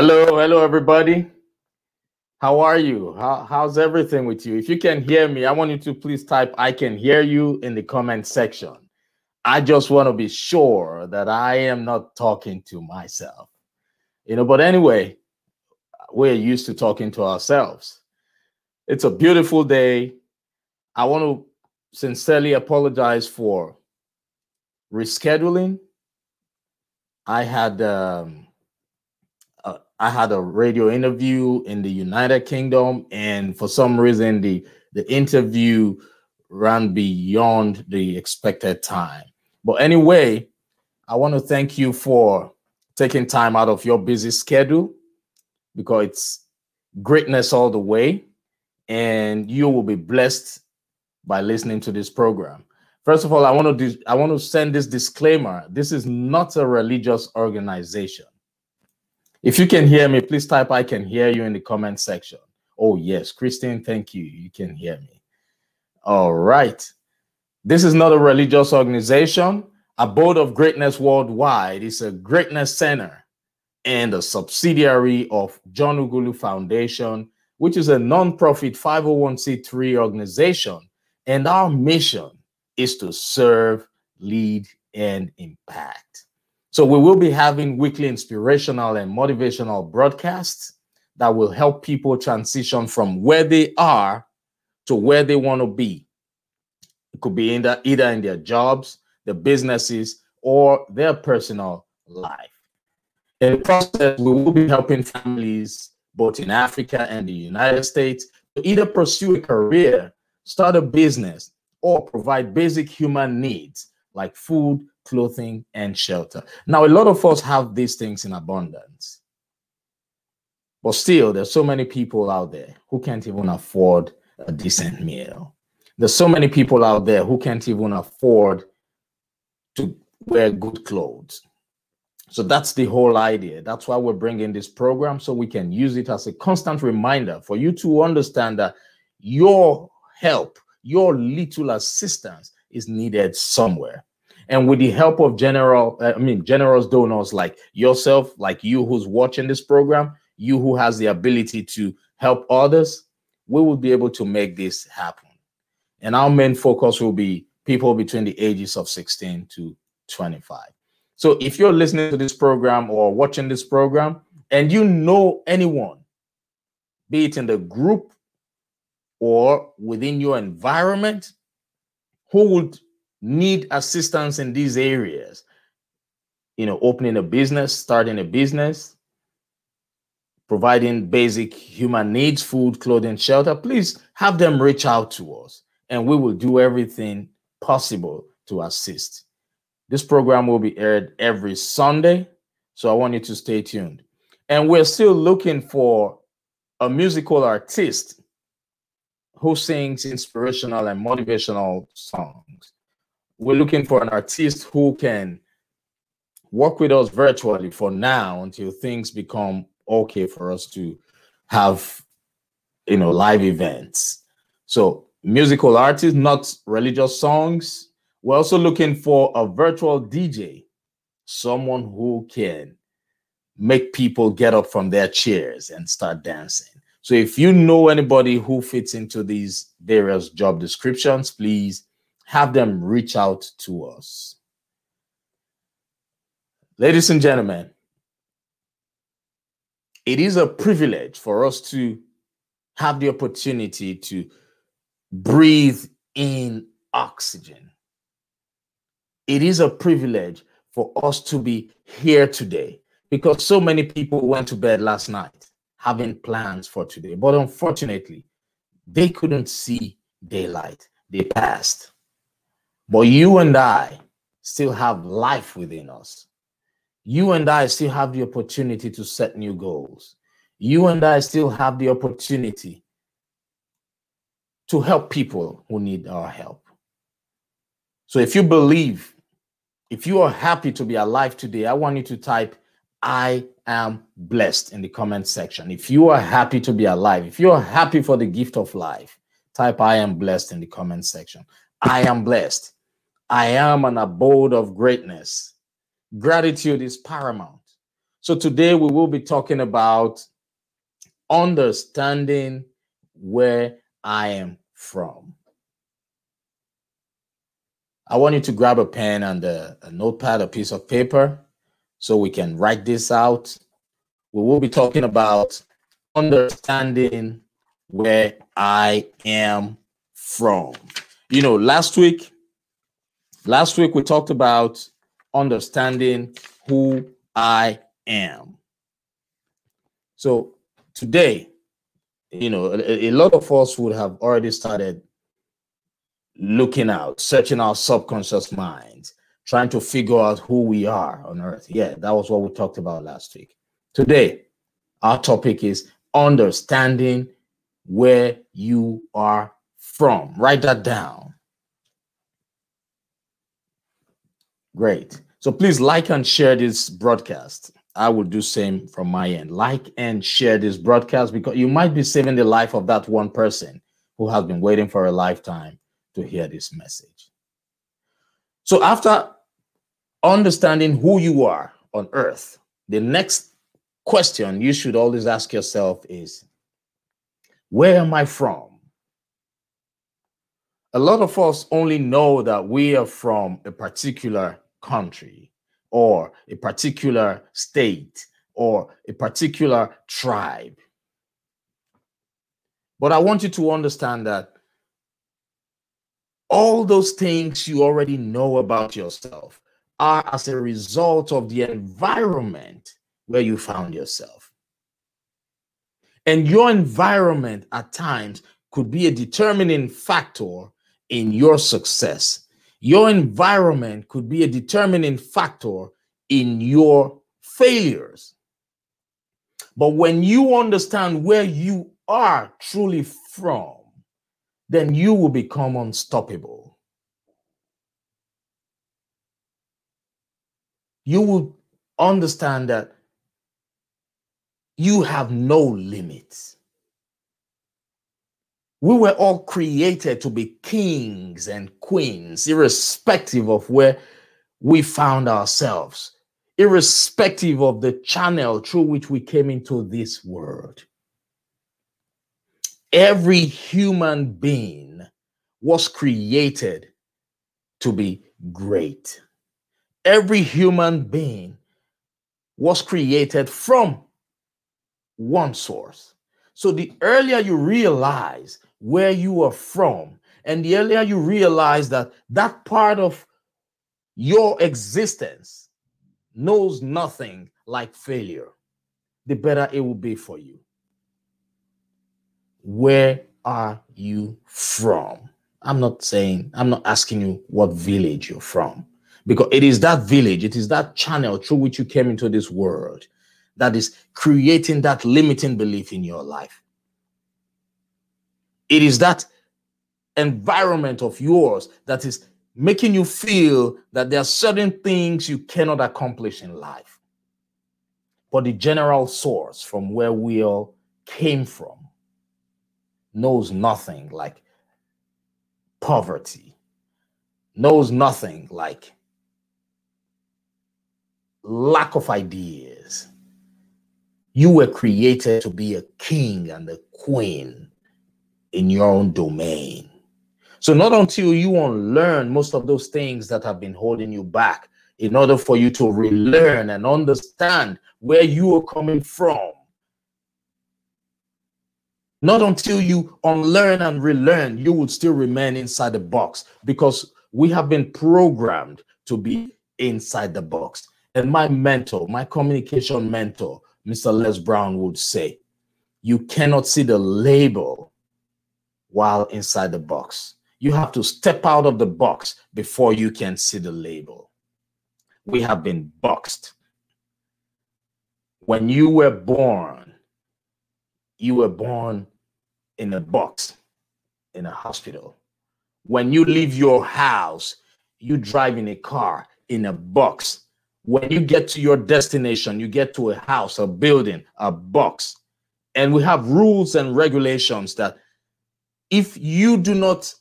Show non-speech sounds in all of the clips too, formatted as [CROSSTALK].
Hello, hello, everybody. How are you? How, how's everything with you? If you can hear me, I want you to please type I can hear you in the comment section. I just want to be sure that I am not talking to myself. You know, but anyway, we're used to talking to ourselves. It's a beautiful day. I want to sincerely apologize for rescheduling. I had um, I had a radio interview in the United Kingdom, and for some reason, the the interview ran beyond the expected time. But anyway, I want to thank you for taking time out of your busy schedule because it's greatness all the way, and you will be blessed by listening to this program. First of all, I want to I want to send this disclaimer. This is not a religious organization. If you can hear me, please type I can hear you in the comment section. Oh, yes, Christine, thank you. You can hear me. All right. This is not a religious organization. Abode of Greatness Worldwide is a greatness center and a subsidiary of John Ugulu Foundation, which is a non-profit 501c3 organization. And our mission is to serve, lead, and impact. So we will be having weekly inspirational and motivational broadcasts that will help people transition from where they are to where they want to be. It could be in the, either in their jobs, their businesses, or their personal life. In the process, we will be helping families both in Africa and the United States to either pursue a career, start a business, or provide basic human needs like food, clothing, and shelter. Now, a lot of us have these things in abundance. But still, there's so many people out there who can't even afford a decent meal. There's so many people out there who can't even afford to wear good clothes. So that's the whole idea. That's why we're bringing this program so we can use it as a constant reminder for you to understand that your help, your little assistance is needed somewhere and with the help of general uh, i mean generous donors like yourself like you who's watching this program you who has the ability to help others we will be able to make this happen. And our main focus will be people between the ages of 16 to 25 so if you're listening to this program or watching this program and you know anyone be it in the group or within your environment who would need assistance in these areas, you know, opening a business, starting a business, providing basic human needs, food, clothing, shelter, please have them reach out to us and we will do everything possible to assist. This program will be aired every Sunday, so I want you to stay tuned. And we're still looking for a musical artist who sings inspirational and motivational songs we're looking for an artist who can work with us virtually for now until things become okay for us to have you know live events. So musical artists not religious songs. We're also looking for a virtual dj someone who can make people get up from their chairs and start dancing. So if you know anybody who fits into these various job descriptions please have them reach out to us. Ladies and gentlemen, it is a privilege for us to have the opportunity to breathe in oxygen. It is a privilege for us to be here today because so many people went to bed last night having plans for today, but unfortunately, they couldn't see daylight. They passed. But you and I still have life within us. you and I still have the opportunity to set new goals. You and I still have the opportunity to help people who need our help. So if you believe, if you are happy to be alive today, I want you to type, I am blessed in the comment section. If you are happy to be alive, if you are happy for the gift of life, type I am blessed in the comment section. I am blessed. I am an abode of greatness. Gratitude is paramount. So today we will be talking about understanding where I am from. I want you to grab a pen and a, a notepad, a piece of paper, so we can write this out. We will be talking about understanding where I am from. You know, last week, last week we talked about understanding who I am. So today, you know, a, a, lot of us would have already started looking out, searching our subconscious minds, trying to figure out who we are on earth. Yeah, that was what we talked about last week. Today, our topic is understanding where you are from. Write that down. Great. So please like and share this broadcast. I will do same from my end. Like and share this broadcast because you might be saving the life of that one person who has been waiting for a lifetime to hear this message. So after understanding who you are on earth, the next question you should always ask yourself is where am I from? A lot of us only know that we are from a particular country or a particular state or a particular tribe. But I want you to understand that all those things you already know about yourself are as a result of the environment where you found yourself. And your environment at times could be a determining factor in your success your environment could be a determining factor in your failures. But when you understand where you are truly from, then you will become unstoppable. You will understand that you have no limits. We were all created to be kings and queens, irrespective of where we found ourselves, irrespective of the channel through which we came into this world. Every human being was created to be great. Every human being was created from one source. So the earlier you realize where you are from. And the earlier you realize that that part of your existence knows nothing like failure, the better it will be for you. Where are you from? I'm not saying, I'm not asking you what village you're from, because it is that village, it is that channel through which you came into this world that is creating that limiting belief in your life. It is that environment of yours that is making you feel that there are certain things you cannot accomplish in life. But the general source from where we all came from knows nothing like poverty, knows nothing like lack of ideas. You were created to be a king and a queen in your own domain. So, not until you unlearn most of those things that have been holding you back, in order for you to relearn and understand where you are coming from, not until you unlearn and relearn, you would still remain inside the box because we have been programmed to be inside the box. And my mentor, my communication mentor, Mr. Les Brown, would say, You cannot see the label while inside the box. You have to step out of the box before you can see the label. We have been boxed. When you were born, you were born in a box in a hospital. When you leave your house, you drive in a car in a box. When you get to your destination, you get to a house, a building, a box. And we have rules and regulations that if you do not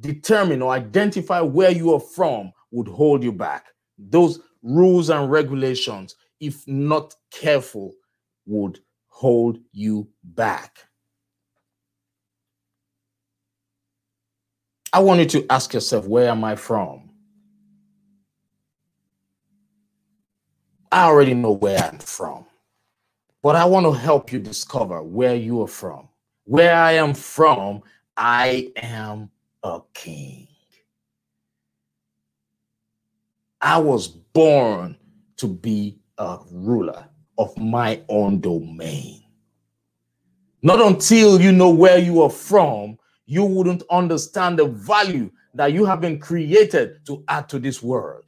determine or identify where you are from, would hold you back. Those rules and regulations, if not careful, would hold you back. I want you to ask yourself, where am I from? I already know where I'm from, but I want to help you discover where you are from. Where I am from, I am a king. I was born to be a ruler of my own domain. Not until you know where you are from, you wouldn't understand the value that you have been created to add to this world.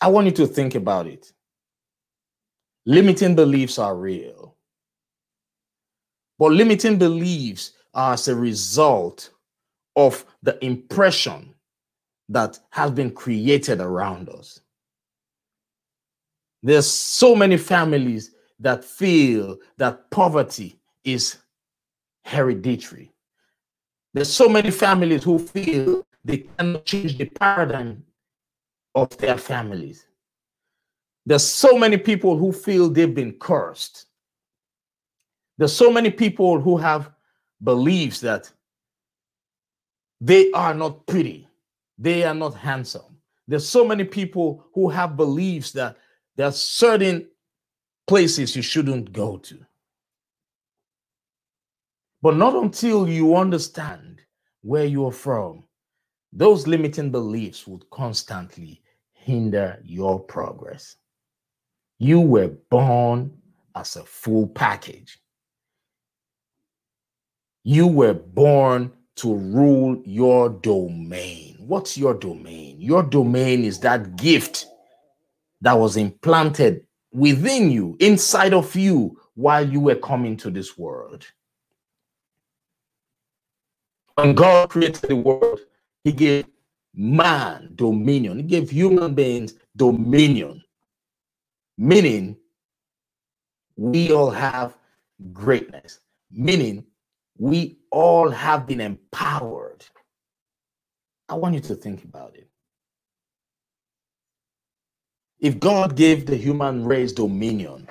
I want you to think about it. Limiting beliefs are real. But limiting beliefs are as a result of the impression that has been created around us. There's so many families that feel that poverty is hereditary. There's so many families who feel they cannot change the paradigm of their families. There's so many people who feel they've been cursed. There's so many people who have beliefs that they are not pretty, they are not handsome. There's so many people who have beliefs that there are certain places you shouldn't go to. But not until you understand where you are from, those limiting beliefs would constantly hinder your progress. You were born as a full package. You were born to rule your domain. What's your domain? Your domain is that gift that was implanted within you, inside of you, while you were coming to this world. When God created the world, He gave man dominion, He gave human beings dominion, meaning we all have greatness, meaning we all have been empowered. I want you to think about it. If God gave the human race dominion,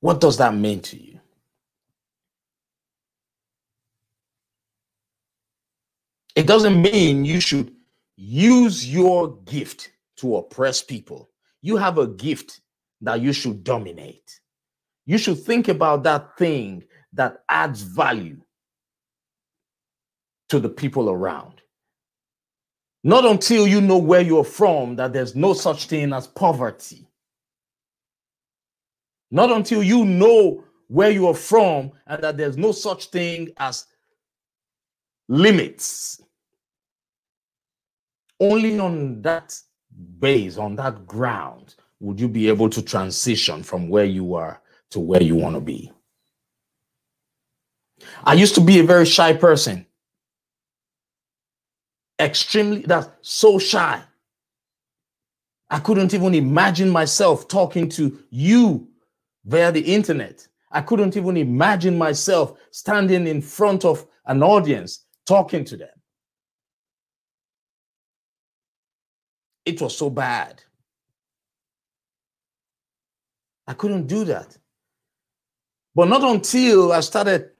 what does that mean to you? It doesn't mean you should use your gift to oppress people. You have a gift that you should dominate. You should think about that thing that adds value to the people around. Not until you know where you're from that there's no such thing as poverty. Not until you know where you are from and that there's no such thing as limits. Only on that base, on that ground, would you be able to transition from where you are to where you want to be. I used to be a very shy person. Extremely, that's so shy. I couldn't even imagine myself talking to you via the internet. I couldn't even imagine myself standing in front of an audience talking to them. It was so bad. I couldn't do that. But not until I started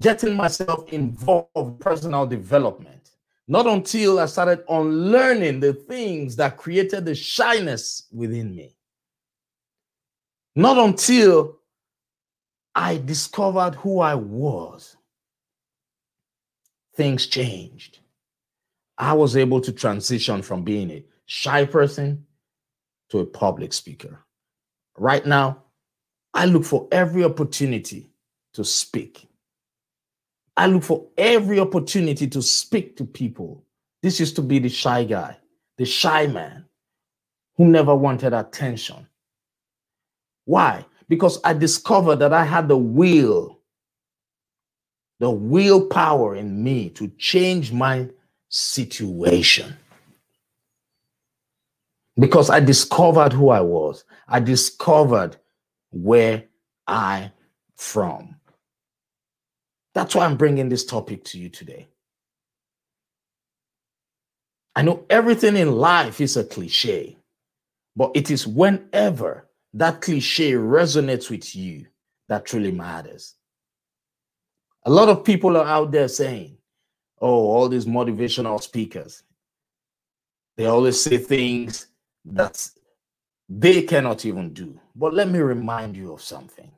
getting myself involved in personal development, not until I started unlearning the things that created the shyness within me, not until I discovered who I was, things changed. I was able to transition from being a shy person to a public speaker. Right now, I look for every opportunity to speak, I look for every opportunity to speak to people. This used to be the shy guy, the shy man who never wanted attention. Why? Because I discovered that I had the will, the willpower in me to change my situation. Because I discovered who I was, I discovered where I from. That's why I'm bringing this topic to you today. I know everything in life is a cliche, but it is whenever that cliche resonates with you that truly matters. A lot of people are out there saying, oh, all these motivational speakers, they always say things that they cannot even do. But let me remind you of something.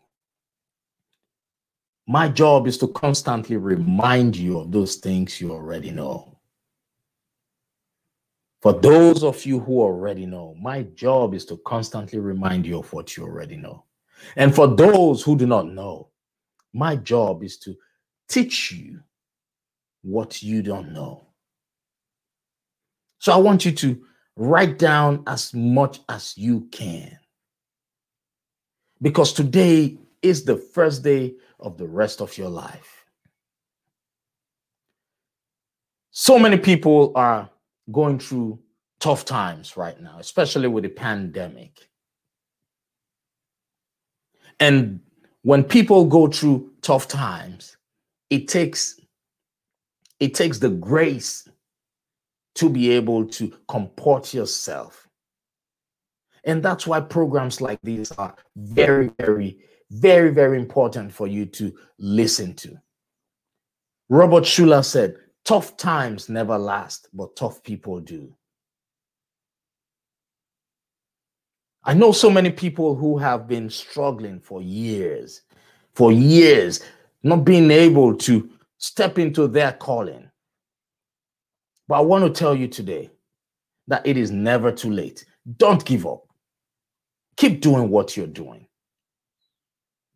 My job is to constantly remind you of those things you already know. For those of you who already know, my job is to constantly remind you of what you already know. And for those who do not know, my job is to teach you what you don't know. So I want you to write down as much as you can. Because today is the first day of the rest of your life. So many people are going through tough times right now, especially with the pandemic. And when people go through tough times, it takes it takes the grace to be able to comport yourself. And that's why programs like these are very, very, very, very important for you to listen to. Robert Schuller said, Tough times never last, but tough people do. I know so many people who have been struggling for years, for years, not being able to step into their calling. But I want to tell you today that it is never too late. Don't give up. Keep doing what you're doing.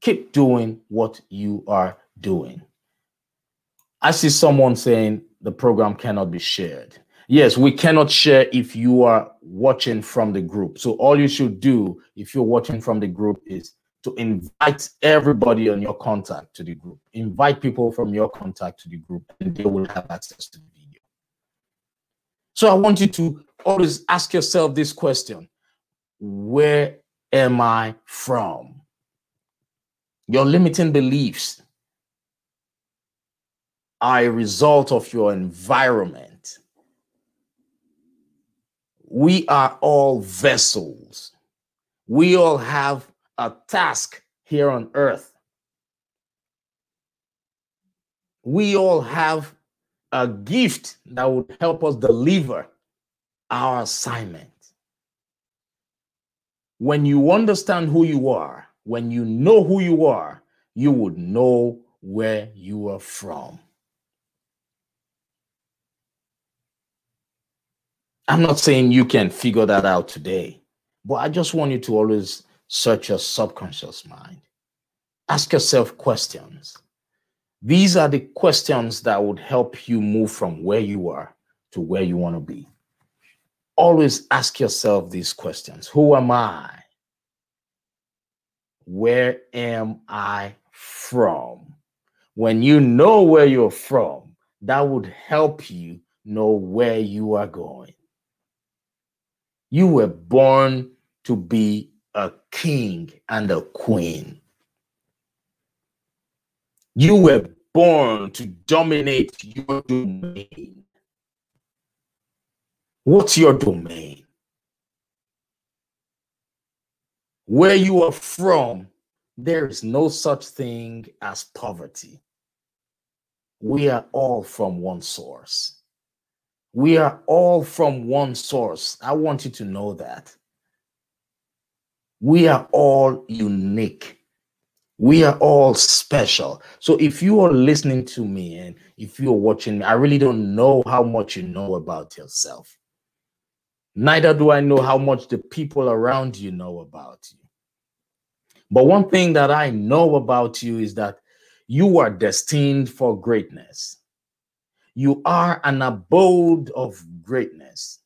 Keep doing what you are doing. I see someone saying the program cannot be shared. Yes, we cannot share if you are watching from the group. So all you should do if you're watching from the group is to invite everybody on your contact to the group. Invite people from your contact to the group and they will have access to the. So I want you to always ask yourself this question. Where am I from? Your limiting beliefs are a result of your environment. We are all vessels. We all have a task here on earth. We all have a gift that would help us deliver our assignment. When you understand who you are, when you know who you are, you would know where you are from. I'm not saying you can figure that out today, but I just want you to always search your subconscious mind. Ask yourself questions. These are the questions that would help you move from where you are to where you want to be. Always ask yourself these questions Who am I? Where am I from? When you know where you're from, that would help you know where you are going. You were born to be a king and a queen. You were born to dominate your domain. What's your domain? Where you are from, there is no such thing as poverty. We are all from one source. We are all from one source. I want you to know that. We are all unique. We are all special. So if you are listening to me and if you're watching me, I really don't know how much you know about yourself. Neither do I know how much the people around you know about you. But one thing that I know about you is that You are destined for greatness. You are an abode of greatness.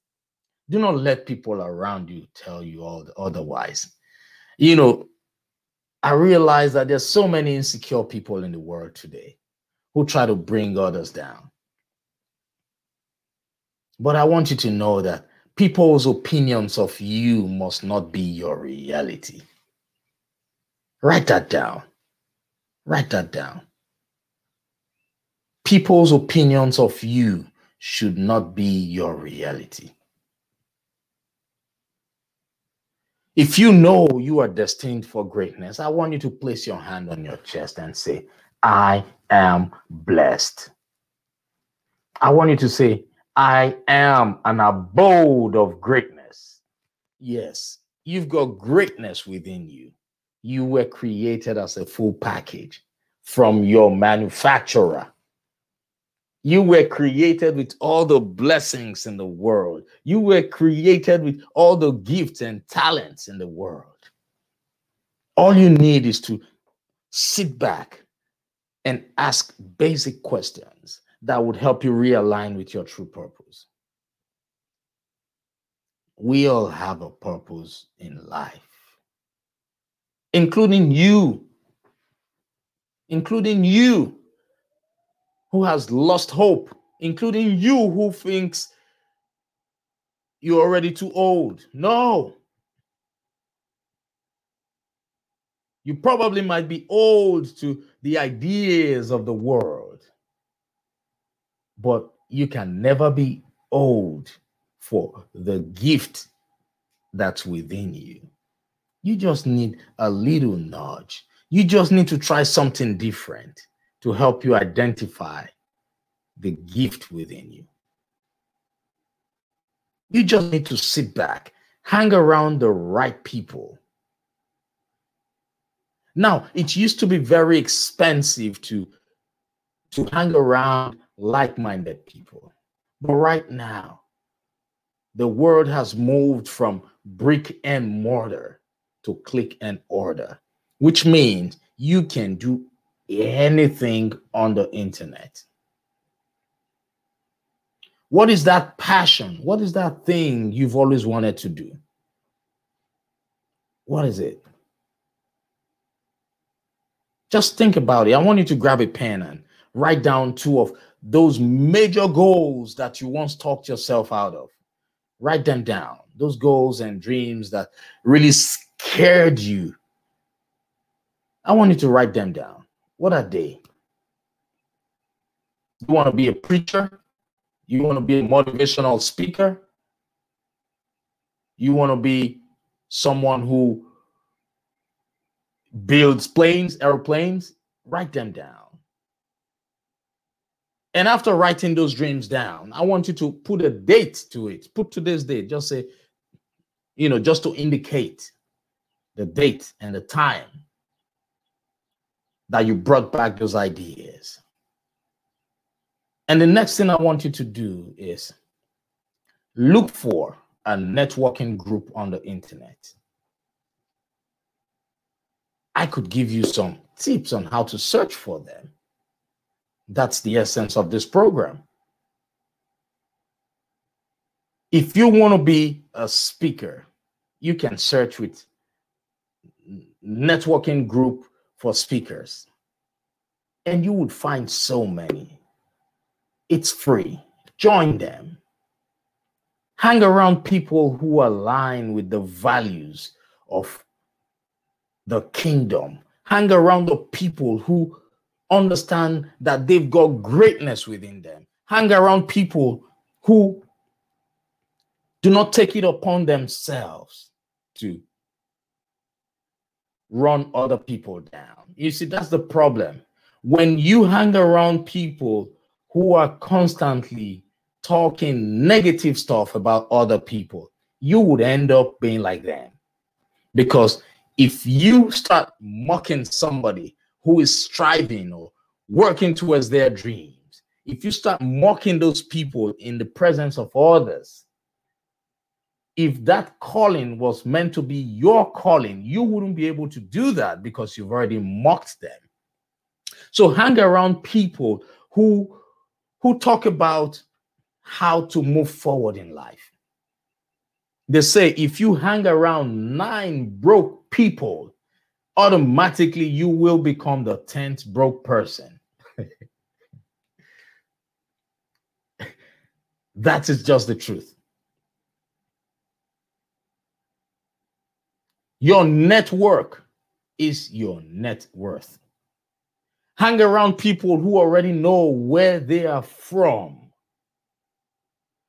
Do not let people around you tell you all the otherwise. You know, I realize that there's so many insecure people in the world today who try to bring others down. But I want you to know that people's opinions of you must not be your reality. Write that down. Write that down. People's opinions of you should not be your reality. If you know you are destined for greatness, I want you to place your hand on your chest and say, I am blessed. I want you to say, I am an abode of greatness. Yes, you've got greatness within you. You were created as a full package from your manufacturer. You were created with all the blessings in the world. You were created with all the gifts and talents in the world. All you need is to sit back and ask basic questions that would help you realign with your true purpose. We all have a purpose in life, including you, including you who has lost hope, including you who thinks you're already too old. No. You probably might be old to the ideas of the world, but you can never be old for the gift that's within you. You just need a little nudge. You just need to try something different to help you identify the gift within you. You just need to sit back, hang around the right people. Now, it used to be very expensive to, to hang around like minded people. But right now, the world has moved from brick and mortar to click and order, which means you can do anything on the internet. What is that passion? What is that thing you've always wanted to do? What is it? Just think about it. I want you to grab a pen and write down two of those major goals that you once talked yourself out of. Write them down. Those goals and dreams that really scared you. I want you to write them down. What are they? You want to be a preacher? You want to be a motivational speaker? You want to be someone who builds planes, airplanes? Write them down. And after writing those dreams down, I want you to put a date to it. Put today's date. Just say, you know, just to indicate the date and the time that you brought back those ideas. And the next thing I want you to do is look for a networking group on the internet. I could give you some tips on how to search for them. That's the essence of this program. If you want to be a speaker, you can search with networking group for speakers. And you would find so many. It's free. Join them. Hang around people who align with the values of the kingdom. Hang around the people who understand that they've got greatness within them. Hang around people who do not take it upon themselves to run other people down. You see, that's the problem. When you hang around people who are constantly talking negative stuff about other people, you would end up being like them. Because if you start mocking somebody who is striving or working towards their dreams, if you start mocking those people in the presence of others, if that calling was meant to be your calling, you wouldn't be able to do that because you've already mocked them. So hang around people who who talk about how to move forward in life. They say if you hang around nine broke people, automatically you will become the 10th broke person. [LAUGHS] that is just the truth. Your network is your net worth. Hang around people who already know where they are from.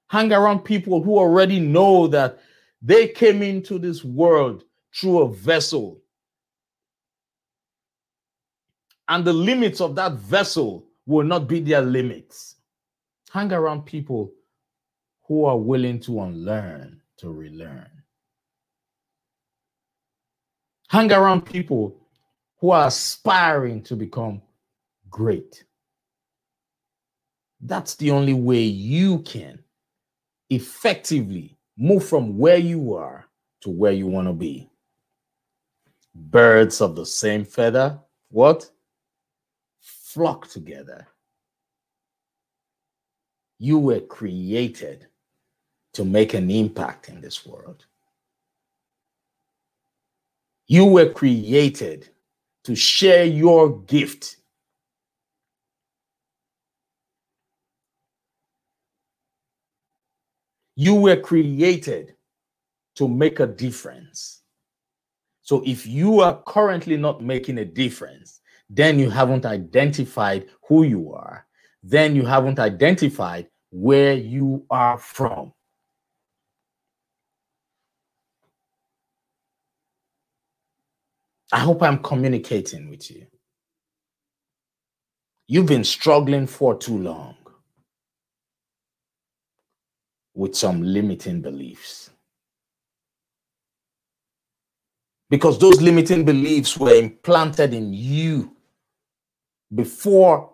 Hang around people who already know that they came into this world through a vessel. And the limits of that vessel will not be their limits. Hang around people who are willing to unlearn, to relearn. Hang around people who are aspiring to become great. That's the only way you can effectively move from where you are to where you want to be. Birds of the same feather, what? Flock together. You were created to make an impact in this world. You were created to share your gift. You were created to make a difference. So if you are currently not making a difference, then you haven't identified who you are. Then you haven't identified where you are from. I hope I'm communicating with you. You've been struggling for too long with some limiting beliefs. Because those limiting beliefs were implanted in you before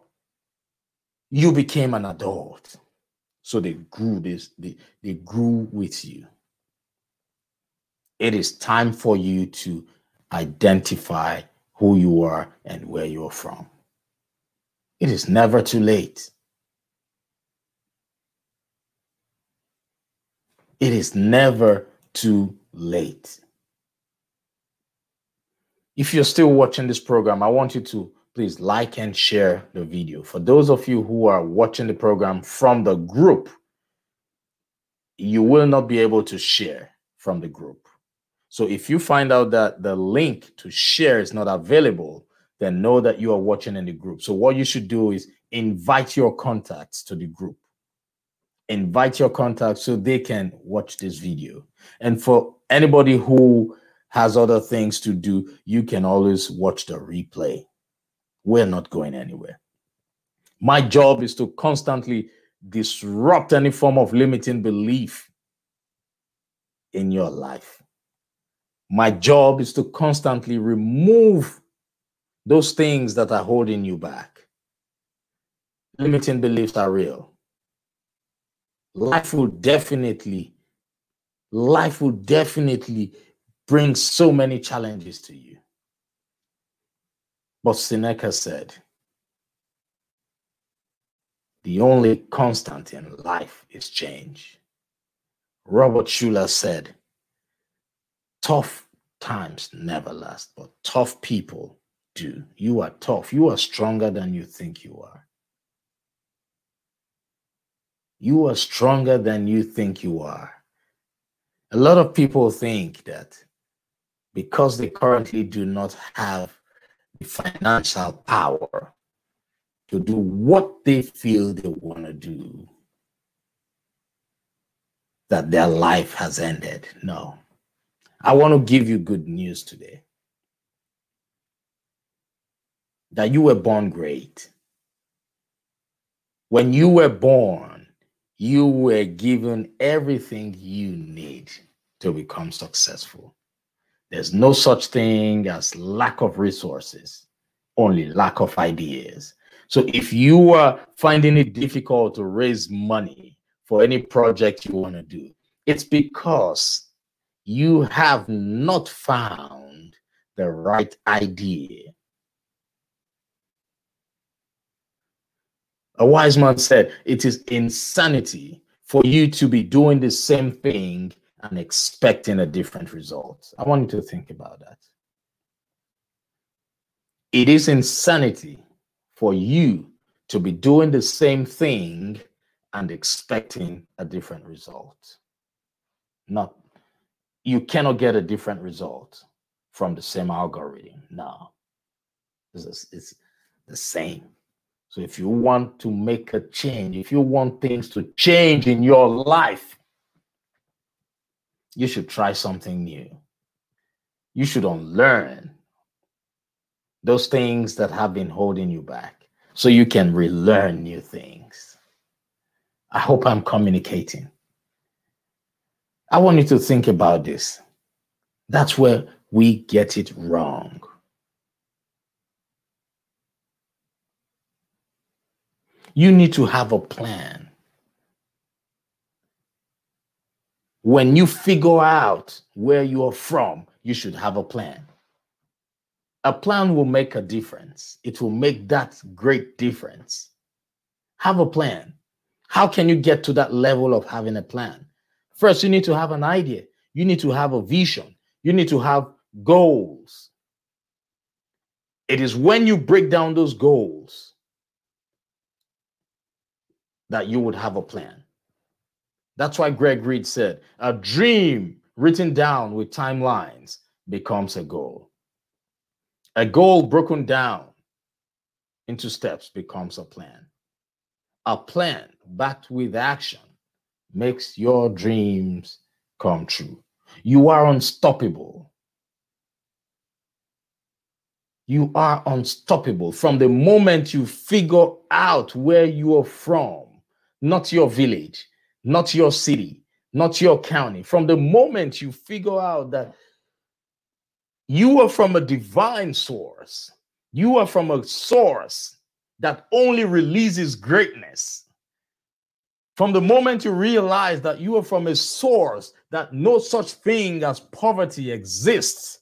you became an adult. So they grew this, they, they grew with you. It is time for you to identify who you are and where you're from. It is never too late. It is never too late. If you're still watching this program, I want you to please like and share the video. For those of you who are watching the program from the group, you will not be able to share from the group. So if you find out that the link to share is not available, then know that you are watching in the group. So what you should do is invite your contacts to the group. Invite your contacts so they can watch this video. And for anybody who has other things to do, you can always watch the replay. We're not going anywhere. My job is to constantly disrupt any form of limiting belief in your life. My job is to constantly remove those things that are holding you back. Limiting beliefs are real. Life will definitely, life will definitely bring so many challenges to you. But Seneca said, the only constant in life is change. Robert Schuller said, tough times never last, but tough people do. You are tough. You are stronger than you think you are. You are stronger than you think you are. A lot of people think that because they currently do not have the financial power to do what they feel they want to do, that their life has ended. No. I want to give you good news today that you were born great. When you were born, you were given everything you need to become successful. There's no such thing as lack of resources, only lack of ideas. So if you are finding it difficult to raise money for any project you want to do, it's because you have not found the right idea. A wise man said, It is insanity for you to be doing the same thing and expecting a different result. I want you to think about that. It is insanity for you to be doing the same thing and expecting a different result. Not you cannot get a different result from the same algorithm. No, it's, it's the same. So if you want to make a change, if you want things to change in your life, you should try something new. You should unlearn those things that have been holding you back so you can relearn new things. I hope I'm communicating. I want you to think about this. That's where we get it wrong. You need to have a plan. When you figure out where you are from, you should have a plan. A plan will make a difference. It will make that great difference. Have a plan. How can you get to that level of having a plan? First, you need to have an idea. You need to have a vision. You need to have goals. It is when you break down those goals that you would have a plan. That's why Greg Reid said a dream written down with timelines becomes a goal. A goal broken down into steps becomes a plan. A plan backed with action makes your dreams come true. You are unstoppable. You are unstoppable from the moment you figure out where you are from, not your village, not your city, not your county. From the moment you figure out that you are from a divine source. You are from a source that only releases greatness. From the moment you realize that you are from a source that no such thing as poverty exists,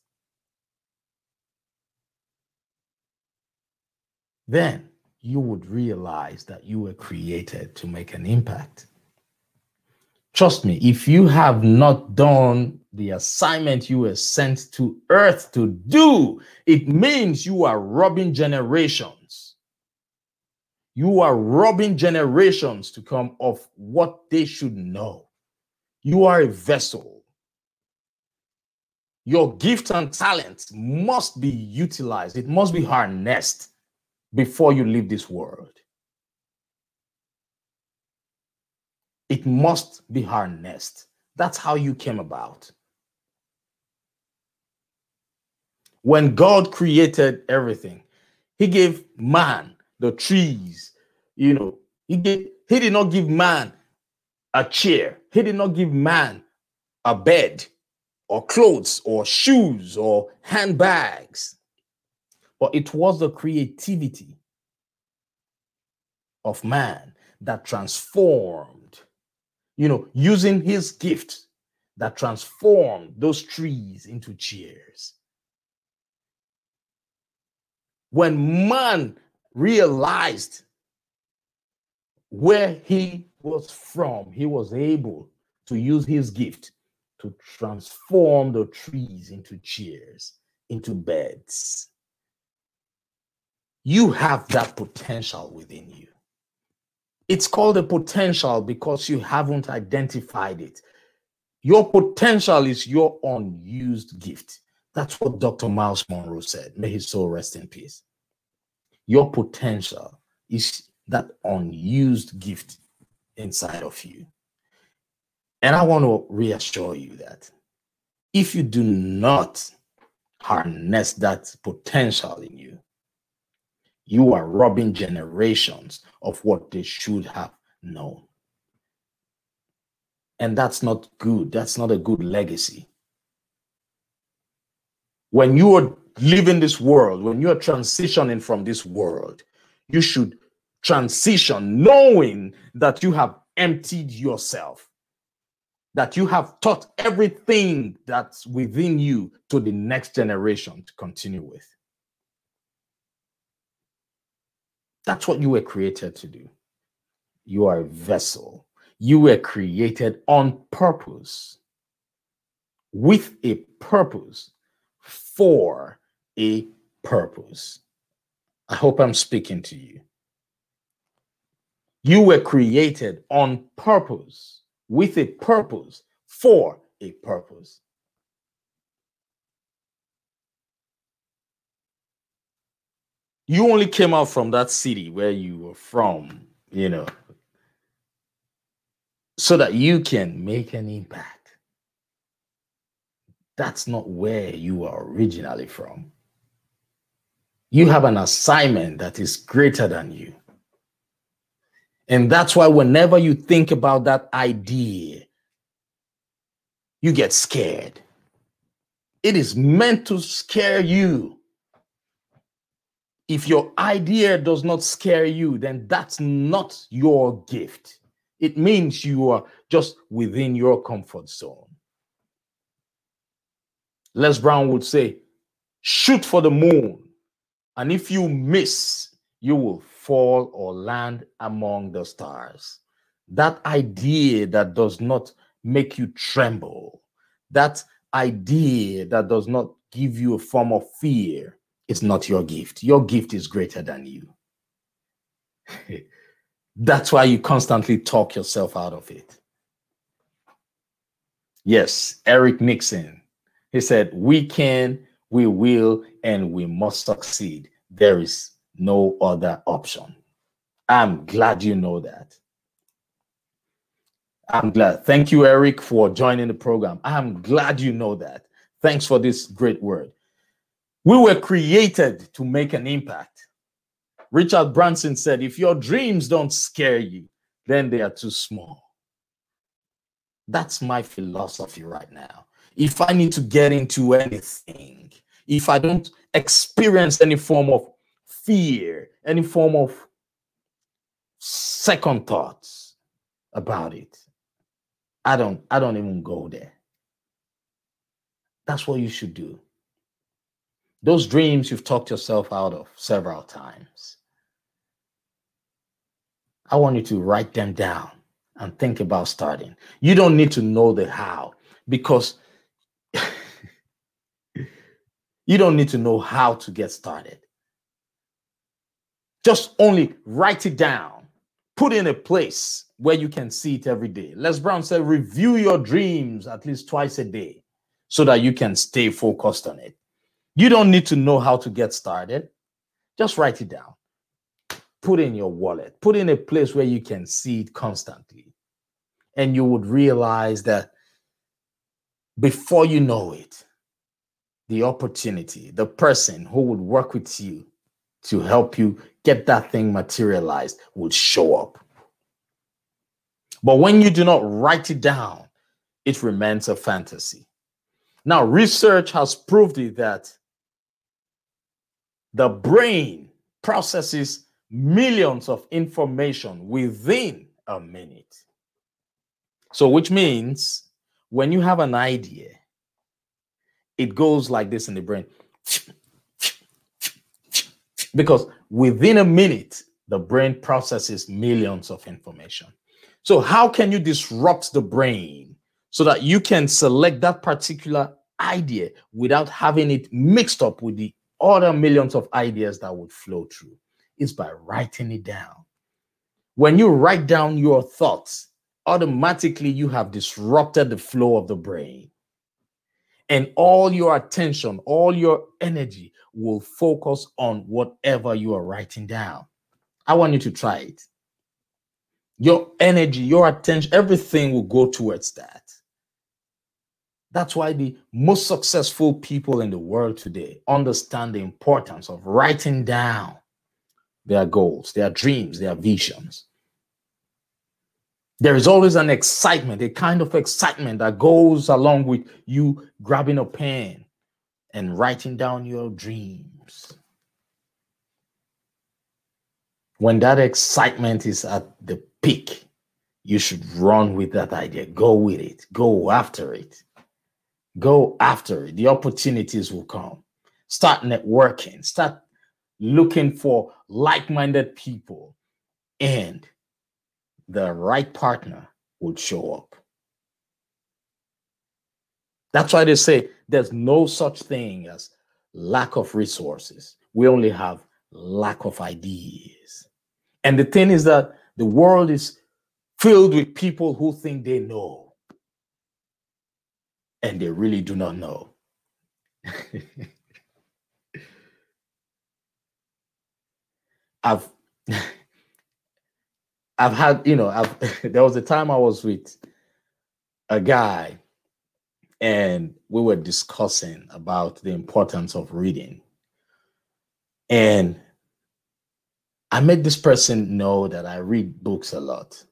then you would realize that you were created to make an impact. Trust me, if you have not done the assignment you were sent to earth to do, it means you are robbing generations. You are robbing generations to come of what they should know. You are a vessel. Your gift and talent must be utilized, it must be harnessed before you leave this world. It must be harnessed. That's how you came about. When God created everything, He gave man the trees, you know, He gave, He did not give man a chair, He did not give man a bed or clothes or shoes or handbags. But it was the creativity of man that transformed you know, using his gift that transformed those trees into chairs. When man realized where he was from, he was able to use his gift to transform the trees into chairs, into beds. You have that potential within you. It's called a potential because you haven't identified it. Your potential is your unused gift. That's what Dr. Myles Munroe said. May his soul rest in peace. Your potential is that unused gift inside of you. And I want to reassure you that if you do not harness that potential in you, you are robbing generations of what they should have known. And that's not good. That's not a good legacy. When you are leaving this world, when you are transitioning from this world, you should transition knowing that you have emptied yourself, that you have taught everything that's within you to the next generation to continue with. That's what you were created to do. You are a vessel. You were created on purpose, with a purpose, for a purpose. I hope I'm speaking to you. You were created on purpose, with a purpose, for a purpose. You only came out from that city where you were from, you know, so that you can make an impact. That's not where you are originally from. You have an assignment that is greater than you. And that's why whenever you think about that idea, you get scared. It is meant to scare you. If your idea does not scare you, then that's not your gift. It means you are just within your comfort zone. Les Brown would say, shoot for the moon. And if you miss, you will fall or land among the stars. That idea that does not make you tremble, that idea that does not give you a form of fear, it's not your gift. Your gift is greater than you. [LAUGHS] That's why you constantly talk yourself out of it. Yes, Eric Nixon. He said, We can, we will, and we must succeed. There is no other option. I'm glad you know that. I'm glad. Thank you, Eric, for joining the program. I'm glad you know that. Thanks for this great word. We were created to make an impact. Richard Branson said, if your dreams don't scare you, then they are too small. That's my philosophy right now. If I need to get into anything, if I don't experience any form of fear, any form of second thoughts about it. I don't I don't even go there. That's what you should do. Those dreams you've talked yourself out of several times. I want you to write them down and think about starting. You don't need to know the how because you don't need to know how to get started. Just only write it down, put in a place where you can see it every day. Les Brown said, review your dreams at least twice a day so that you can stay focused on it. You don't need to know how to get started. Just write it down. Put in your wallet, put in a place where you can see it constantly. And you would realize that before you know it, the opportunity, the person who would work with you to help you get that thing materialized will show up. But when you do not write it down, it remains a fantasy. Now, research has proved it that the brain processes millions of information within a minute. So, which means when you have an idea, it goes like this in the brain because within a minute, the brain processes millions of information. So, how can you disrupt the brain so that you can select that particular idea without having it mixed up with the other millions of ideas that would flow through? Is by writing it down. When you write down your thoughts, automatically you have disrupted the flow of the brain. And all your attention, all your energy will focus on whatever you are writing down. I want you to try it. Your energy, your attention, everything will go towards that. That's why the most successful people in the world today understand the importance of writing down their goals, their dreams, their visions. There is always an excitement, a kind of excitement that goes along with you grabbing a pen and writing down your dreams. When that excitement is at the peak, you should run with that idea. Go with it. Go after it. Go after it. The opportunities will come. Start networking. Start looking for like minded people and the right partner would show up. That's why they say there's no such thing as lack of resources. We only have lack of ideas. And the thing is that the world is filled with people who think they know, and they really do not know. [LAUGHS] I've [LAUGHS] I've had, you know, I've [LAUGHS] there was a time I was with a guy and we were discussing about the importance of reading. And I made this person know that I read books a lot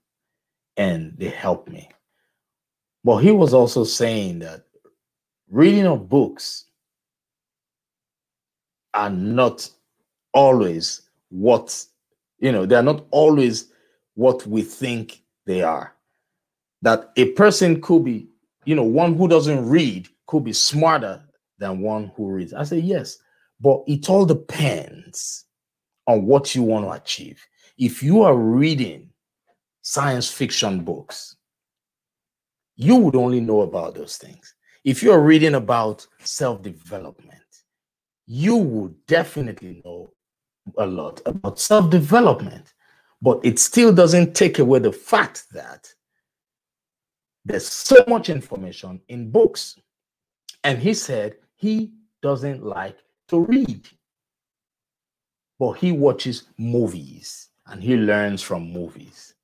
and they help me. But he was also saying that reading of books are not always what, you know, they're not always what we think they are. That a person could be, you know, one who doesn't read could be smarter than one who reads. I say, yes, but it all depends on what you want to achieve. If you are reading science fiction books, you would only know about those things. If you're reading about self development, you would definitely know a lot about self development. But it still doesn't take away the fact that there's so much information in books. And he said he doesn't like to read, but he watches movies and he learns from movies.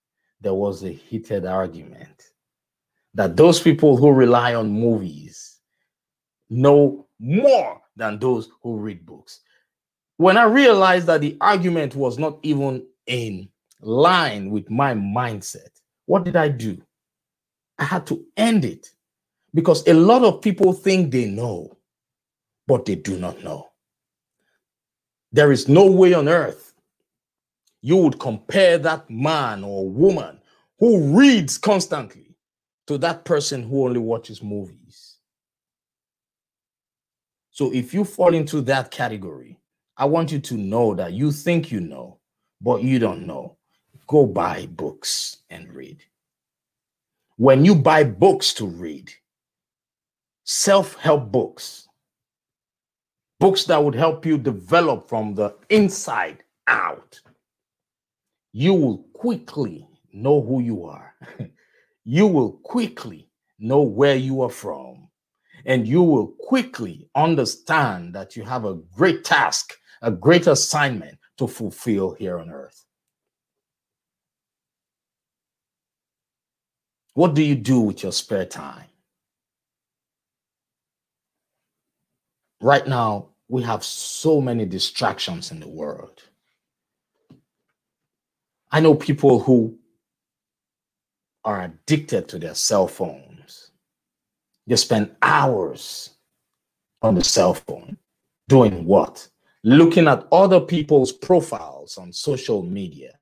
There was a heated argument that those people who rely on movies know more than those who read books. When I realized that the argument was not even in line with my mindset, what did I do? I had to end it because a lot of people think they know, but they do not know. There is no way on earth you would compare that man or woman who reads constantly to that person who only watches movies. So if you fall into that category, I want you to know that you think you know, but you don't know go buy books and read. When you buy books to read, self help books, books that would help you develop from the inside out, you will quickly know who you are. [LAUGHS] you will quickly know where you are from. And you will quickly understand that you have a great task, a great assignment to fulfill here on earth. What do you do with your spare time? Right now, we have so many distractions in the world. I know people who are addicted to their cell phones. They spend hours on the cell phone doing what? Looking at other people's profiles on social media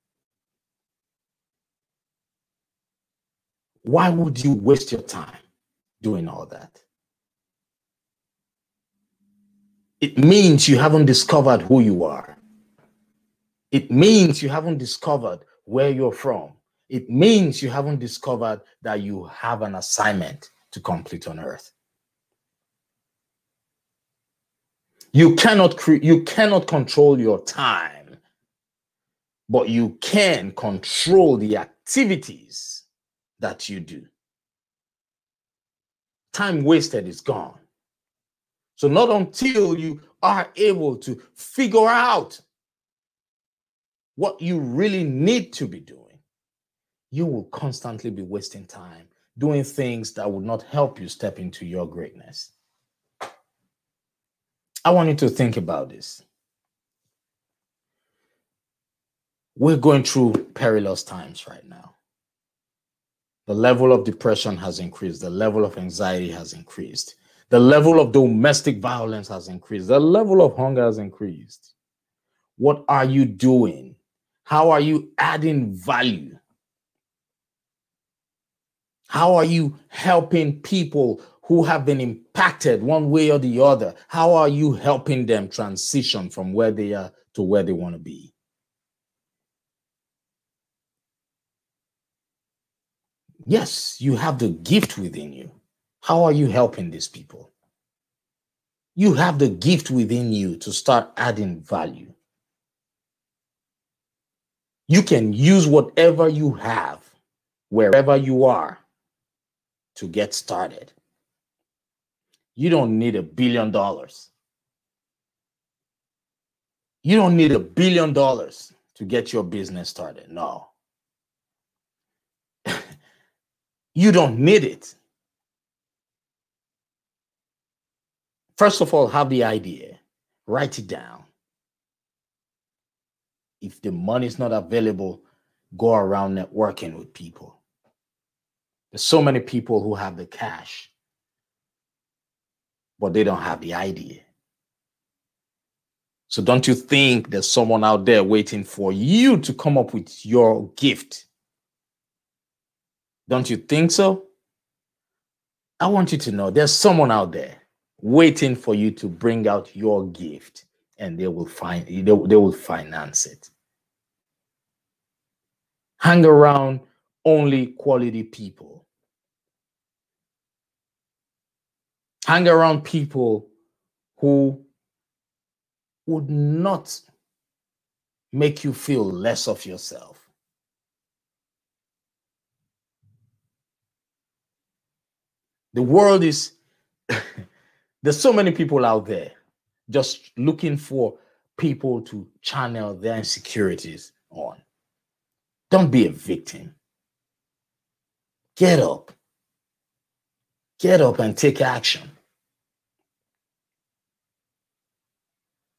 Why would you waste your time doing all that? It means you haven't discovered who you are. It means you haven't discovered where you're from. It means you haven't discovered that you have an assignment to complete on earth. You cannot cre- you cannot control your time, but you can control the activities that you do. Time wasted is gone. So, not until you are able to figure out what you really need to be doing, you will constantly be wasting time doing things that would not help you step into your greatness. I want you to think about this. We're going through perilous times right now the level of depression has increased, the level of anxiety has increased, the level of domestic violence has increased, the level of hunger has increased. What are you doing? How are you adding value? How are you helping people who have been impacted one way or the other? How are you helping them transition from where they are to where they want to be? Yes, you have the gift within you. How are you helping these people? You have the gift within you to start adding value. You can use whatever you have wherever you are to get started. You don't need a billion dollars. You don't need a billion dollars to get your business started. No. You don't need it. First of all, have the idea, write it down. If the money is not available, go around networking with people. There's so many people who have the cash, but they don't have the idea. So don't you think there's someone out there waiting for you to come up with your gift? Don't you think so? I want you to know there's someone out there waiting for you to bring out your gift and they will find they, they will finance it. Hang around only quality people. Hang around people who would not make you feel less of yourself the world is [LAUGHS] There's so many people out there just looking for people to channel their insecurities on. Don't be a victim. Get up. Get up and take action.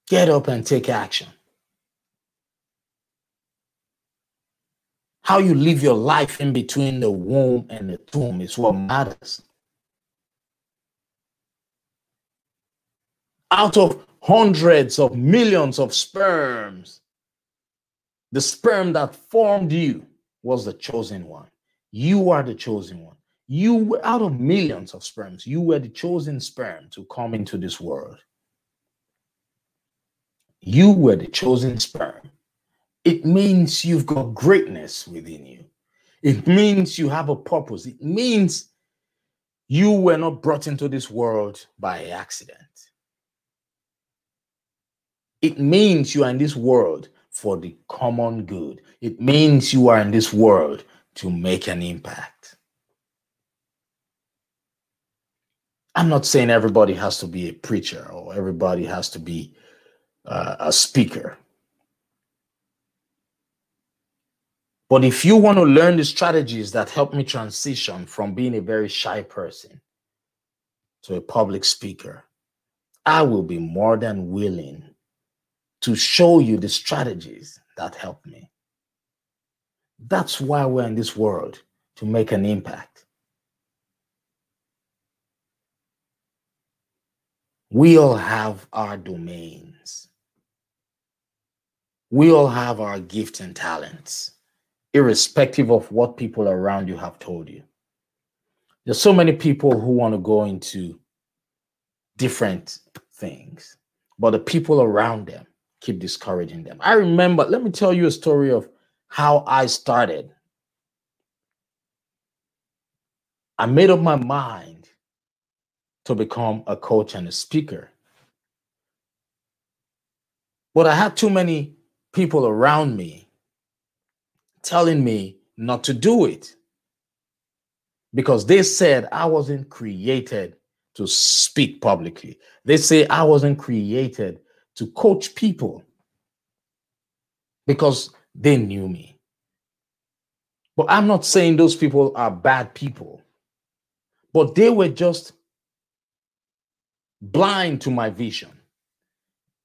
Get up and take action. How you live your life in between the womb and the tomb is what matters. Out of hundreds of millions of sperms, the sperm that formed you was the chosen one. You are the chosen one. You were out of millions of sperms, you were the chosen sperm to come into this world. You were the chosen sperm. It means you've got greatness within you. It means you have a purpose. It means you were not brought into this world by accident. It means you are in this world for the common good. It means you are in this world to make an impact. I'm not saying everybody has to be a preacher or everybody has to be uh, a speaker. But if you want to learn the strategies that help me transition from being a very shy person to a public speaker, I will be more than willing to show you the strategies that help me. That's why we're in this world to make an impact. We all have our domains. We all have our gifts and talents, irrespective of what people around you have told you. There's so many people who want to go into different things, but the people around them keep discouraging them. I remember, let me tell you a story of how I started. I made up my mind to become a coach and a speaker. But I had too many people around me telling me not to do it because they said I wasn't created to speak publicly. They say I wasn't created to coach people because they knew me. But I'm not saying those people are bad people, but they were just blind to my vision.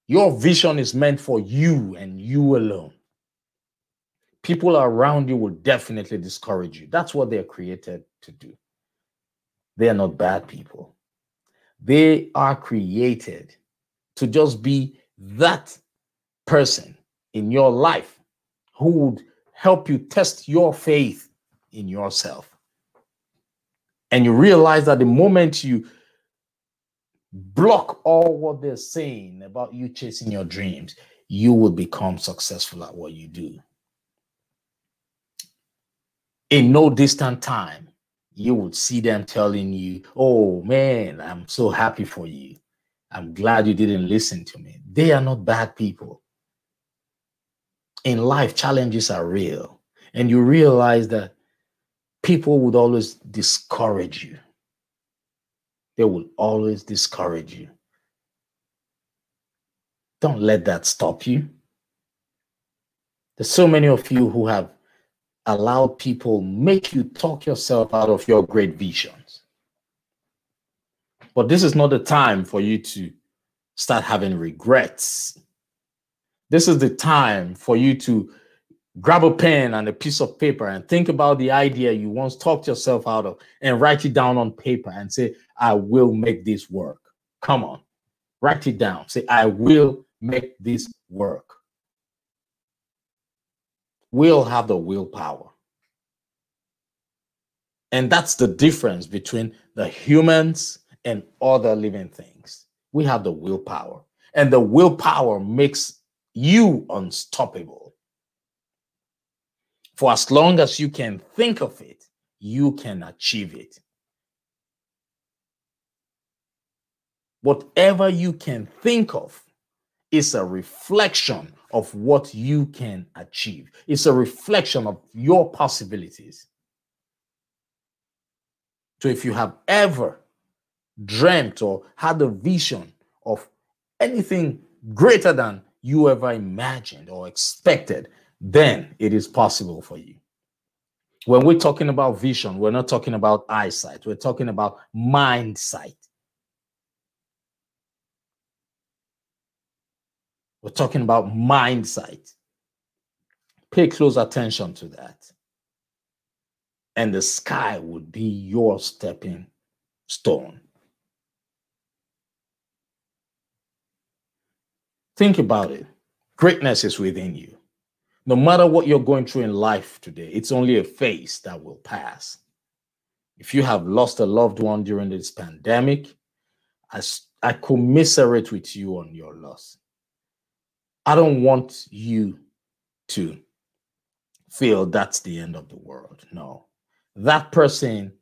Your vision is meant for you and you alone. People around you will definitely discourage you. That's what they're created to do. They are not bad people. They are created to just be that person in your life who would help you test your faith in yourself. And you realize that the moment you block all what they're saying about you chasing your dreams, you will become successful at what you do. In no distant time, you would see them telling you, Oh man, I'm so happy for you. I'm glad you didn't listen to me. They are not bad people. In life, challenges are real. And you realize that people would always discourage you. They will always discourage you. Don't let that stop you. There's so many of you who have allowed people make you talk yourself out of your great visions. But this is not the time for you to start having regrets. This is the time for you to grab a pen and a piece of paper and think about the idea you once talked yourself out of and write it down on paper and say, I will make this work. Come on, write it down. Say, I will make this work. We'll have the willpower. And that's the difference between the humans and other living things. We have the willpower, and the willpower makes you unstoppable. For as long as you can think of it, you can achieve it. Whatever you can think of is a reflection of what you can achieve, it's a reflection of your possibilities. So if you have ever dreamt or had a vision of anything greater than you ever imagined or expected, then it is possible for you. When we're talking about vision, we're not talking about eyesight, we're talking about mind sight. We're talking about mind sight. Pay close attention to that. And the sky would be your stepping stone. Think about it. Greatness is within you. No matter what you're going through in life today, it's only a phase that will pass. If you have lost a loved one during this pandemic, I, I commiserate with you on your loss. I don't want you to feel that's the end of the world. No, that person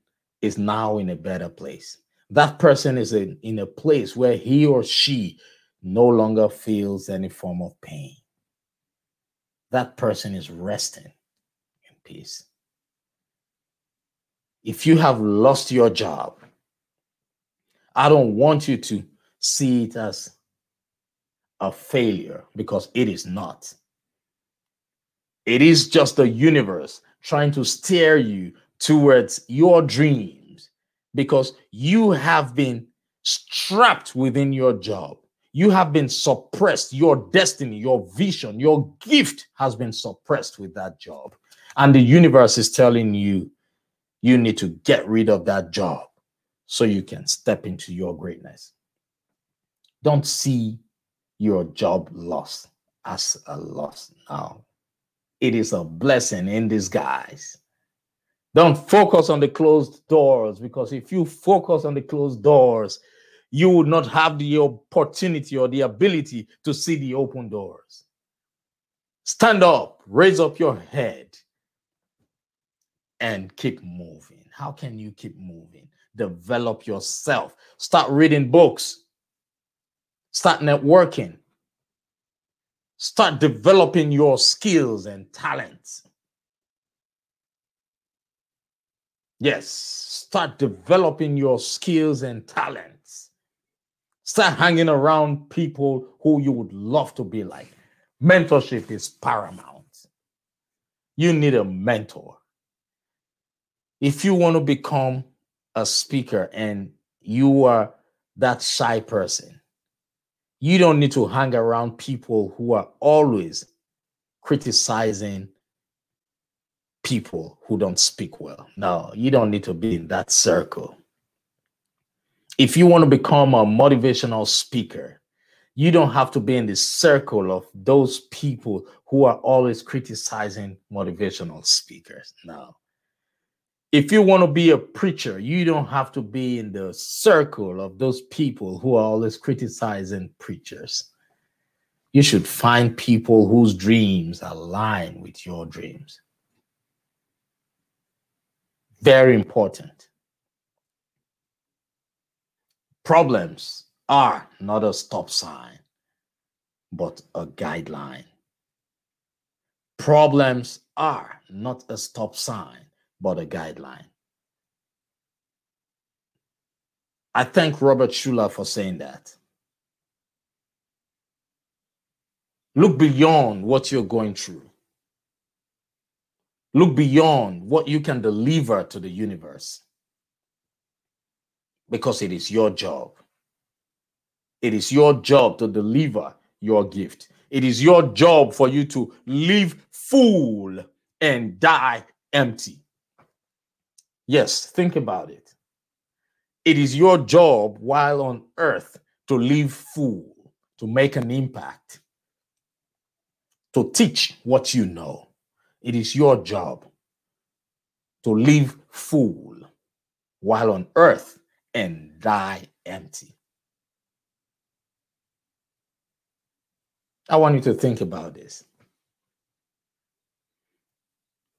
is now in a better place. That person is in, in a place where he or she no longer feels any form of pain. That person is resting in peace. If you have lost your job, I don't want you to see it as a failure because it is not. It is just the universe trying to steer you towards your dreams because you have been strapped within your job. You have been suppressed. Your destiny, your vision, your gift has been suppressed with that job. And the universe is telling you, you need to get rid of that job so you can step into your greatness. Don't see your job loss as a loss now. It is a blessing in disguise. Don't focus on the closed doors because if you focus on the closed doors, you will not have the opportunity or the ability to see the open doors. Stand up, raise up your head, and keep moving. How can you keep moving? Develop yourself. Start reading books. Start networking. Start developing your skills and talents. Yes, start developing your skills and talents. Start hanging around people who you would love to be like. Mentorship is paramount. You need a mentor. If you want to become a speaker and you are that shy person, you don't need to hang around people who are always criticizing people who don't speak well. No, you don't need to be in that circle if you want to become a motivational speaker, you don't have to be in the circle of those people who are always criticizing motivational speakers. No. If you want to be a preacher, you don't have to be in the circle of those people who are always criticizing preachers. You should find people whose dreams align with your dreams. Very important. Problems are not a stop sign, but a guideline. Problems are not a stop sign, but a guideline. I thank Robert Schuller for saying that. Look beyond what you're going through. Look beyond what you can deliver to the universe. Because it is your job. It is your job to deliver your gift. It is your job for you to live full and die empty. Yes, think about it. It is your job while on earth to live full, to make an impact, to teach what you know. It is your job to live full while on earth and die empty. I want you to think about this.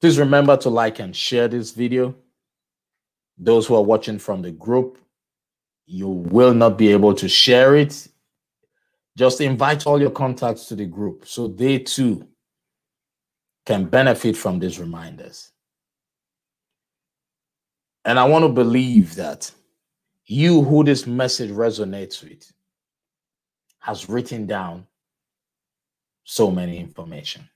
Please remember to like and share this video. Those who are watching from the group, you will not be able to share it. Just invite all your contacts to the group so they too can benefit from these reminders. And I want to believe that you who this message resonates with has written down so many information.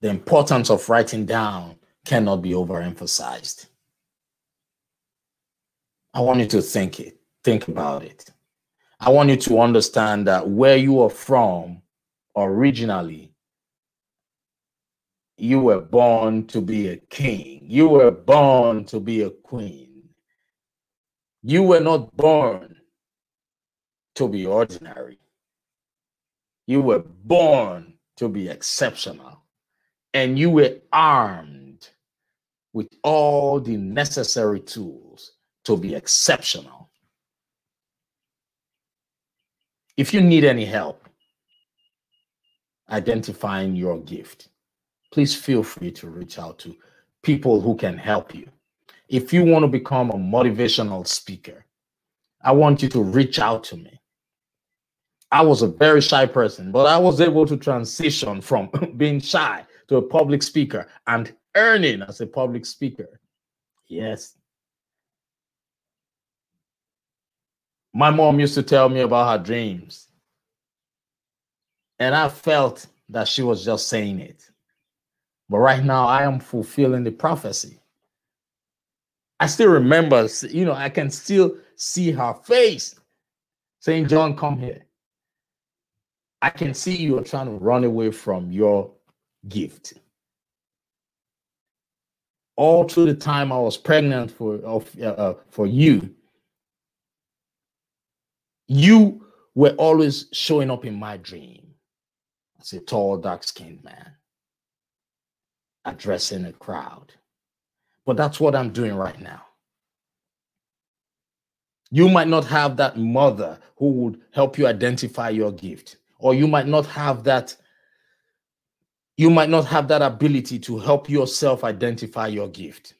The importance of writing down cannot be overemphasized. I want you to think it, think about it. I want you to understand that where you are from originally, you were born to be a king. You were born to be a queen. You were not born to be ordinary. You were born to be exceptional. And you were armed with all the necessary tools to be exceptional. If you need any help identifying your gift, please feel free to reach out to people who can help you. If you want to become a motivational speaker, I want you to reach out to me. I was a very shy person, but I was able to transition from [LAUGHS] being shy to a public speaker and earning as a public speaker. Yes. My mom used to tell me about her dreams. And I felt that she was just saying it. But right now, I am fulfilling the prophecy. I still remember, you know, I can still see her face saying, John, come here. I can see you are trying to run away from your gift all through the time I was pregnant for of uh, uh, for you, you were always showing up in my dream as a tall, dark-skinned man addressing a crowd. But that's what I'm doing right now. You might not have that mother who would help you identify your gift, or you might not have that you might not have that ability to help yourself identify your gift.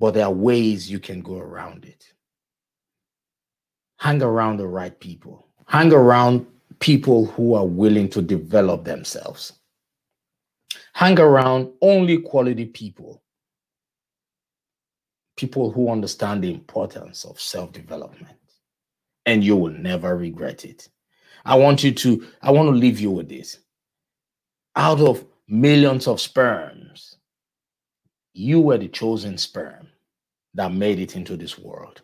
But there are ways you can go around it. Hang around the right people, hang around people who are willing to develop themselves. Hang around only quality people, people who understand the importance of self development, and you will never regret it. I want you to, I want to leave you with this out of millions of sperms, you were the chosen sperm that made it into this world.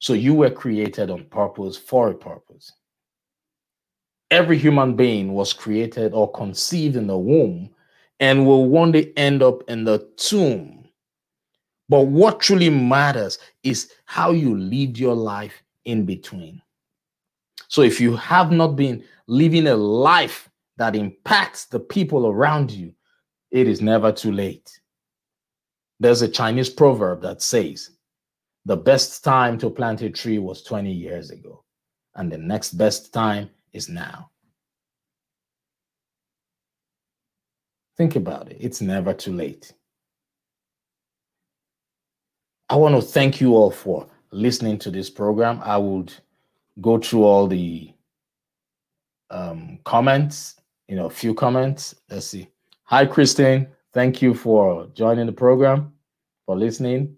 So you were created on purpose for a purpose. Every human being was created or conceived in the womb and will one day end up in the tomb. But what truly matters is how you lead your life in between. So if you have not been living a life that impacts the people around you, it is never too late. There's a Chinese proverb that says, the best time to plant a tree was 20 years ago, and the next best time is now. Think about it. It's never too late. I want to thank you all for listening to this program. I would go through all the um, comments, you know, a few comments. Let's see. Hi, Christine. Thank you for joining the program, for listening.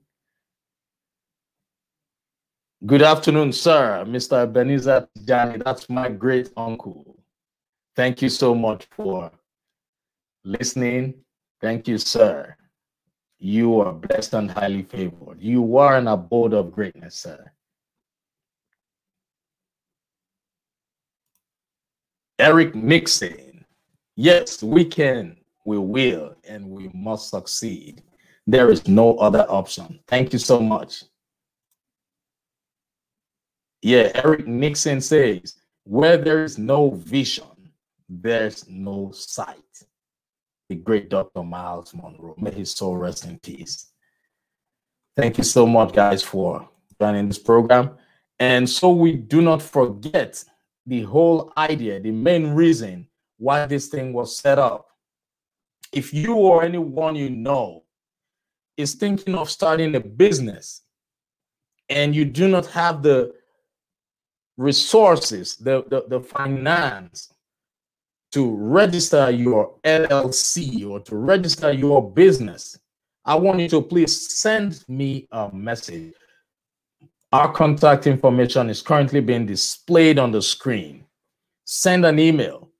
Good afternoon, sir. Mr. Ebenezer Danny. That's my great uncle. Thank you so much for listening. Thank you, sir. You are blessed and highly favored. You are an abode of greatness, sir. Eric Nixon. Yes, we can, we will, and we must succeed. There is no other option. Thank you so much. Yeah, Eric Nixon says, where there is no vision, there's no sight the great Dr. Myles Munroe. May his soul rest in peace. Thank you so much, guys, for joining this program. And so we do not forget the whole idea, the main reason why this thing was set up. If you or anyone you know is thinking of starting a business and you do not have the resources, the, the, the finance, to register your LLC or to register your business, I want you to please send me a message. Our contact information is currently being displayed on the screen. Send an email.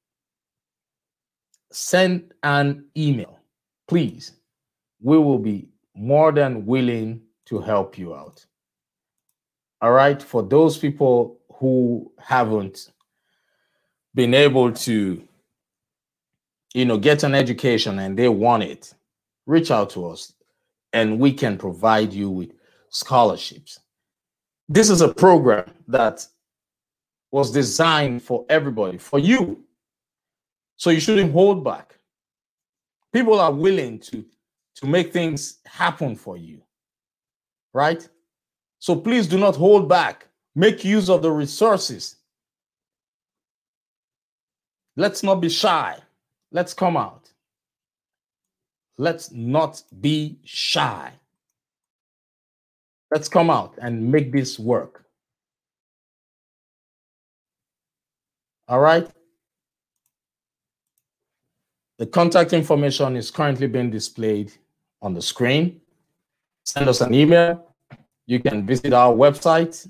Send an email, please. We will be more than willing to help you out. All right. For those people who haven't been able to you know, get an education and they want it, reach out to us and we can provide you with scholarships. This is a program that was designed for everybody, for you. So you shouldn't hold back. People are willing to to make things happen for you. Right? So please do not hold back. Make use of the resources. Let's not be shy. Let's come out. Let's not be shy. Let's come out and make this work. All right. The contact information is currently being displayed on the screen. Send us an email. You can visit our website,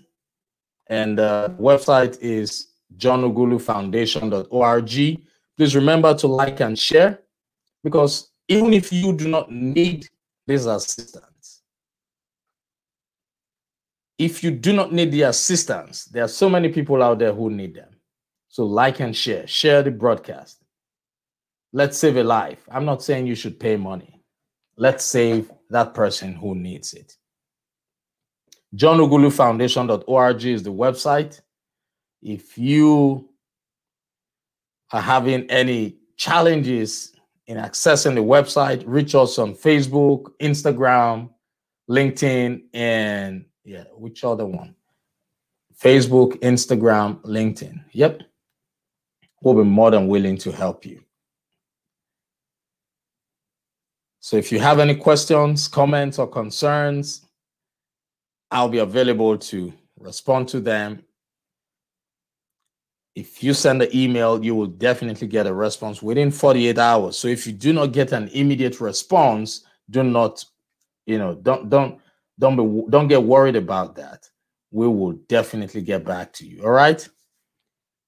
and the uh, website is johnogulufoundation.org. Please remember to like and share because even if you do not need this assistance, if you do not need the assistance, there are so many people out there who need them. So like and share, share the broadcast. Let's save a life. I'm not saying you should pay money. Let's save that person who needs it. JohnOguluFoundation.org is the website. If you are having any challenges in accessing the website, reach us on Facebook, Instagram, LinkedIn, and yeah, which other one? Facebook, Instagram, LinkedIn. Yep. We'll be more than willing to help you. So if you have any questions, comments, or concerns, I'll be available to respond to them if you send an email, you will definitely get a response within 48 hours. So if you do not get an immediate response, do not, you know, don't don't don't be don't get worried about that. We will definitely get back to you. All right.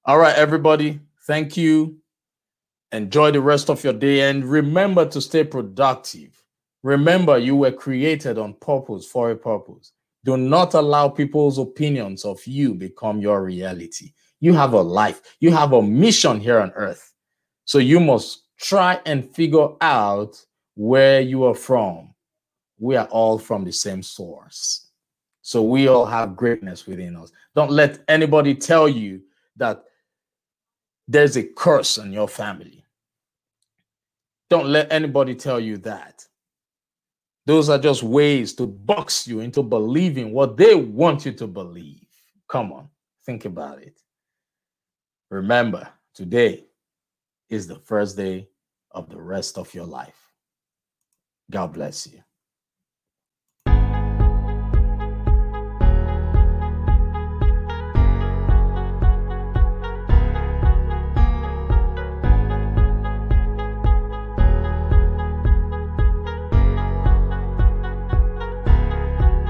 All right, everybody. Thank you. Enjoy the rest of your day and remember to stay productive. Remember, you were created on purpose for a purpose. Do not allow people's opinions of you become your reality. You have a life, you have a mission here on earth. So you must try and figure out where you are from. We are all from the same source. So we all have greatness within us. Don't let anybody tell you that there's a curse on your family. Don't let anybody tell you that. Those are just ways to box you into believing what they want you to believe. Come on, think about it. Remember, today is the first day of the rest of your life. God bless you.